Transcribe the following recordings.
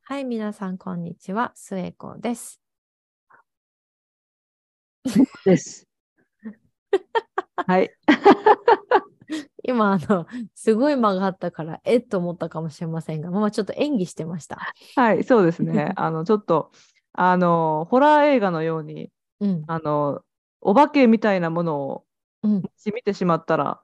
はい、皆さん、こんにちは。スエコです。です。はい。今、あの、すごい曲がったから、えっと思ったかもしれませんが、まあ、ちょっと演技してました。はい、そうですね。あの、ちょっと、あの、ホラー映画のように、うん。あの、お化けみたいなものをうん。見てしまったら、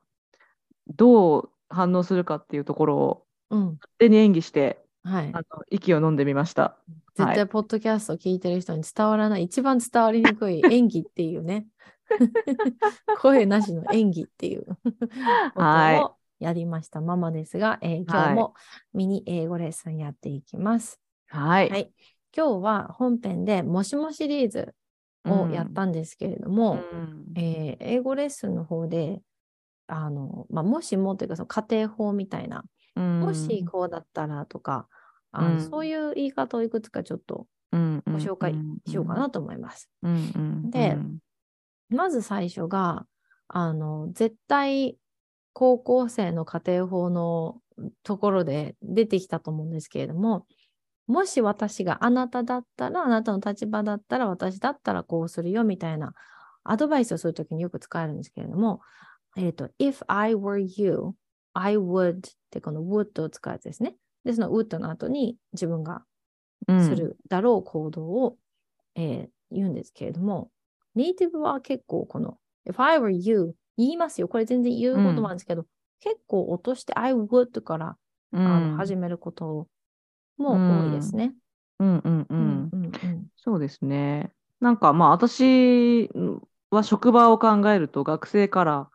どう反応するかっていうところをうん。勝手に演技して、はいあ。の息を飲んでみました。絶対、ポッドキャスト聞いてる人に伝わらない、一番伝わりにくい演技っていうね。声なしの演技っていうこをやりましたままですが、えー今はい日もミニ英語レッスンやっていきます。はい。はい今日は本編でもしもシリーズをやったんですけれども、うんえー英語レッスンの方で、あの、まあ、もしもというか、その家庭法みたいな、うんもしこうだったらとか、あのうん。そういう言い方をいくつかちょっとうんご紹介しようかなと思います。でうんまず最初が、あの、絶対高校生の家庭法のところで出てきたと思うんですけれども、もし私があなただったら、あなたの立場だったら、私だったらこうするよみたいなアドバイスをするときによく使えるんですけれども、えっ、と、if I were you, I would ってこの would を使うやつですね。で、その would の後に自分がうんするだろう行動を、えー言うんですけれども、ネイティブは結構この If I were you 言いますよ。これ全然言うことなんですけど、結構落として I would から、うんあの始めることも多いですね。うんうんううんんうんうんそうですね。なんかまあ私は職場を考えると学生から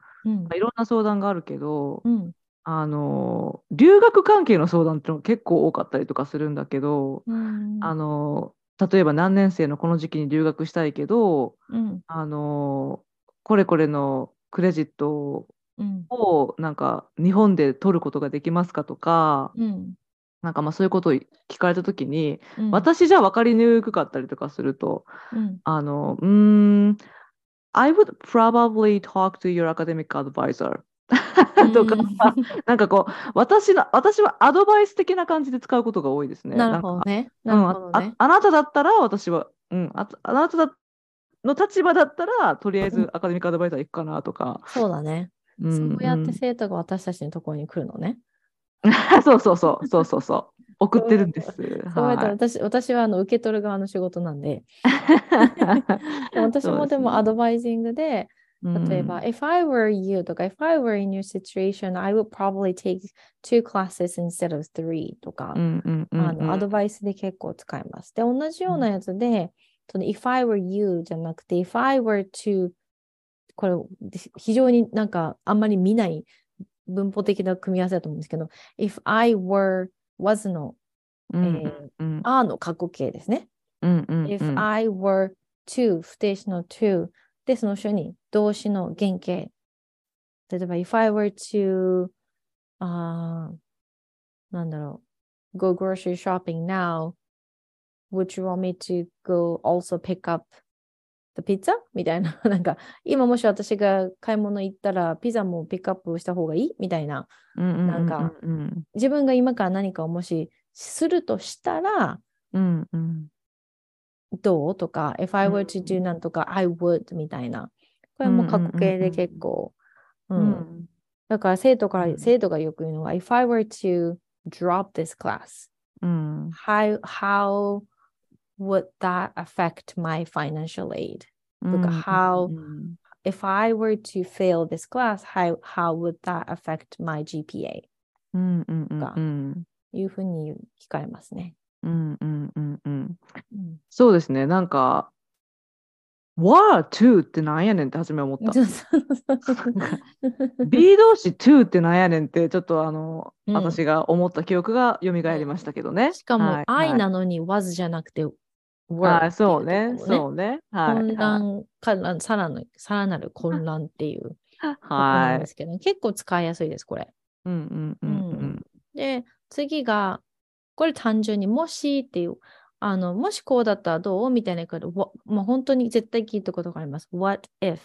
いろんな相談があるけど、うんあの留学関係の相談ってのが結構多かったりとかするんだけど、うんあの例えば何年生のこの時期に留学したいけど、うん。あのこれこれのクレジットうん。をなんか日本で取ることができますかとか、うん。なんかまあそういうことを聞かれた時に、うん。私じゃ分かりにくかったりとかすると、うん。あの、うーん、I would probably talk to your academic advisor とか、なんかこう、私の、私はアドバイス的な感じで使うことが多いですね。なるほどね。あるほどね。ああなただったら私は、うん、ああなただの立場だったら、とりあえずアカデミックアドバイザー行くかなとか。そうだね。うんそうやってうん生徒が私たちのところに来るのね。そうそうそう、そうそうそう。送ってるんです。そうやってはい私私はあの受け取る側の仕事なんで、私もでもアドバイジングで、例えば、if I were you とか、if I were in your situation, I would probably take two classes instead of three とか、アドバイスで結構使います。で、同じようなやつで、その if I were you じゃなくて、if I were to これ非常になんかあんまり見ない文法的な組み合わせだと思うんですけど、if I were was のうんえーうんあの過去形ですね。if I were to 不定詞の to で、その後ろに動詞の原型。例えば、if I were to あーなんだろう go grocery shopping now would you want me to go also pick up the pizza? みたいな。なんか、今もし私が買い物行ったらピザもピックアップした方がいい？みたいな。なんか自分が今から何かをもしするとしたら、うんうんどう？とか、if I were to do なんとか、I would みたいな。これも過去形で結構。だから生徒から、うん生徒がよく言うのは、if I were to drop this class, うん、how, how would that affect my financial aid? とか how うん If I were to fail this class, how, how would that affect my GPA? うんうんうんかうんいうふうに聞かれますね。うんうんうんうんうんそうですねなんか War to ってなんやねんって初め思った。B 動詞 to ってなんやねんってちょっとあの、うん私が思った記憶が蘇りましたけどね。しかも、はい愛なのに was じゃなくて were はい、そうね、そうね。はい。混乱からさらぬさらなる混乱っていうはいで。すけど、結構使いやすいです、これ。うんうんうんうんで、次が、これ単純にもしっていう、あの、もしこうだったらどう？みたいなこと、わもう本当に絶対聞いたことがあります。What if?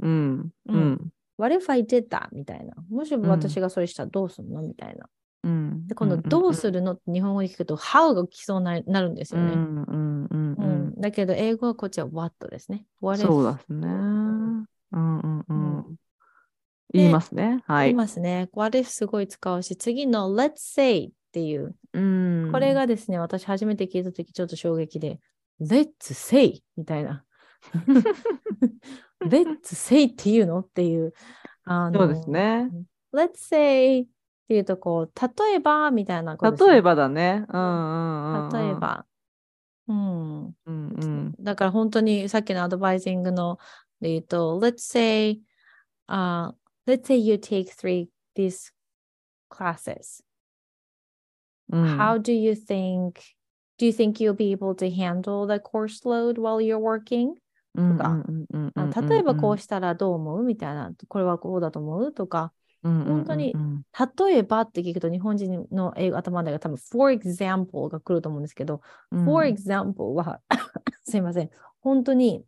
うんううんん What if I did that? みたいな。もし私がそれしたらどうするの？みたいな。うんで、このどうするの？って日本語で聞くと how が来そうななるんですよね。うんうんうんだけど、英語はこっちは what ですね。what そうですね。うんうんううんん。言いますね。はい。言いますね。what if すごい使うし、次の let's say っていう、うんこれがですね、私初めて聞いたときちょっと衝撃で、let's say みたいな。let's say っていうの？っていう。あのそうですね。let's say っていうとこう、例えば？みたいなことね、例えばだね。うんうんうん。例え。ば。うん。うんうん。だから本当にさっきのアドバイジングので言うと、let's say,、uh, let's say you take three these classes. うん How do you think, do you think you'll be able to handle the course load while you're working? うんか例えばこうしたらどう思うみたいな、これはこうだと思うとか、うんうん本当にうん。うん例えばって聞くと日本人の英語頭の中が多分 for example が来ると思うんですけど、うん。for example は すいません、本当に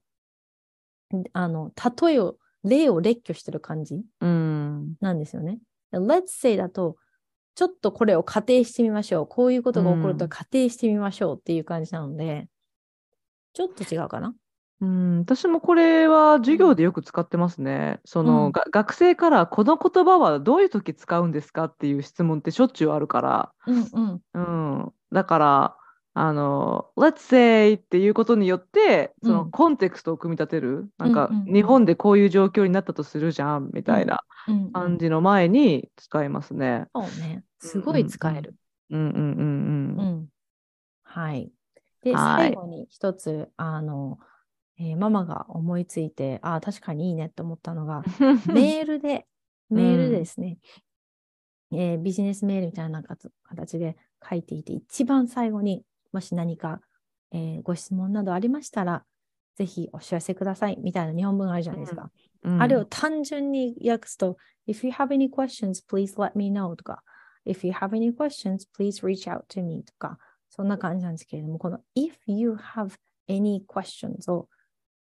あの例えを、例を列挙してる感じうん。なんですよね。Let's say だと、ちょっとこれを仮定してみましょう。こういうことが起こると仮定してみましょうっていう感じなので、ちょっと違うかな？うん、私もこれは授業でよく使ってますね。その、うんが学生からこの言葉はどういう時使うんですかっていう質問ってしょっちゅうあるから、うんうん。うん、だから、あの、let's say っていうことによって、そのうんコンテクストを組み立てる、なんかうんうんうん日本でこういう状況になったとするじゃんみたいなうんうん、感じの前に使いますね。そうね。すごい使える。うんうんうんうん。はい。で、はい最後に一つ、あの、えーママが思いついて、ああ、確かにいいねって思ったのが、うん。メールで、うんメールでですね、えービジネスメールみたいな形形で書いていて、一番最後にもし何か、えーご質問などありましたら、ぜひお知らせくださいみたいな日本文あるじゃないですか。うんあれを単純に訳すと、If you have any questions, please let me know とか、If you have any questions, please reach out to me とか、そんな感じなんですけれども、この If you have any questions を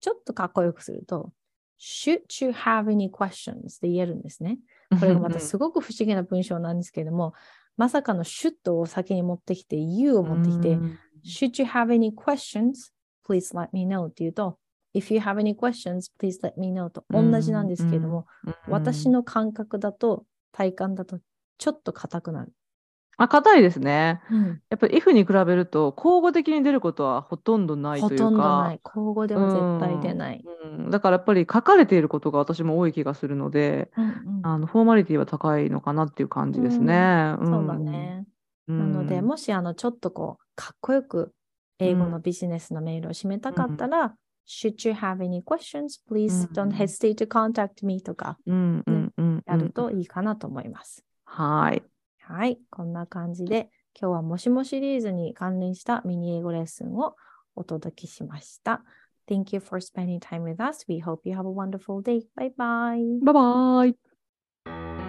ちょっとかっこよくすると、Should you have any questions で言えるんですね。これがまたすごく不思議な文章なんですけれども、まさかの should を先に持ってきて、you を持ってきて、うん Should you have any questions, please let me know って言うと、If you have any questions, please let me know と同じなんですけれども、私の感覚だと、体感だと、ちょっと硬くなる。あ、硬いですね。うんやっぱり if に比べると、口語的に出ることはほとんどないほというか。とんどない。口語では絶対出ない。うん、だからやっぱり書かれていることが私も多い気がするので、うんうんあのフォーマリティは高いのかなっていう感じですね。んそうだ。ね。なので、もしあのちょっとこう、かっこよく英語のビジネスのメールを締めたかったら、Should you have any questions, please うん don't hesitate to contact me とかうんうんうんやるといいかなと思います。はい。はい、こんな感じで今日はもしもシリーズに関連したミニ英語レッスンをお届けしました。Thank you for spending time with us. We hope you have a wonderful day. Bye bye. バイバイ。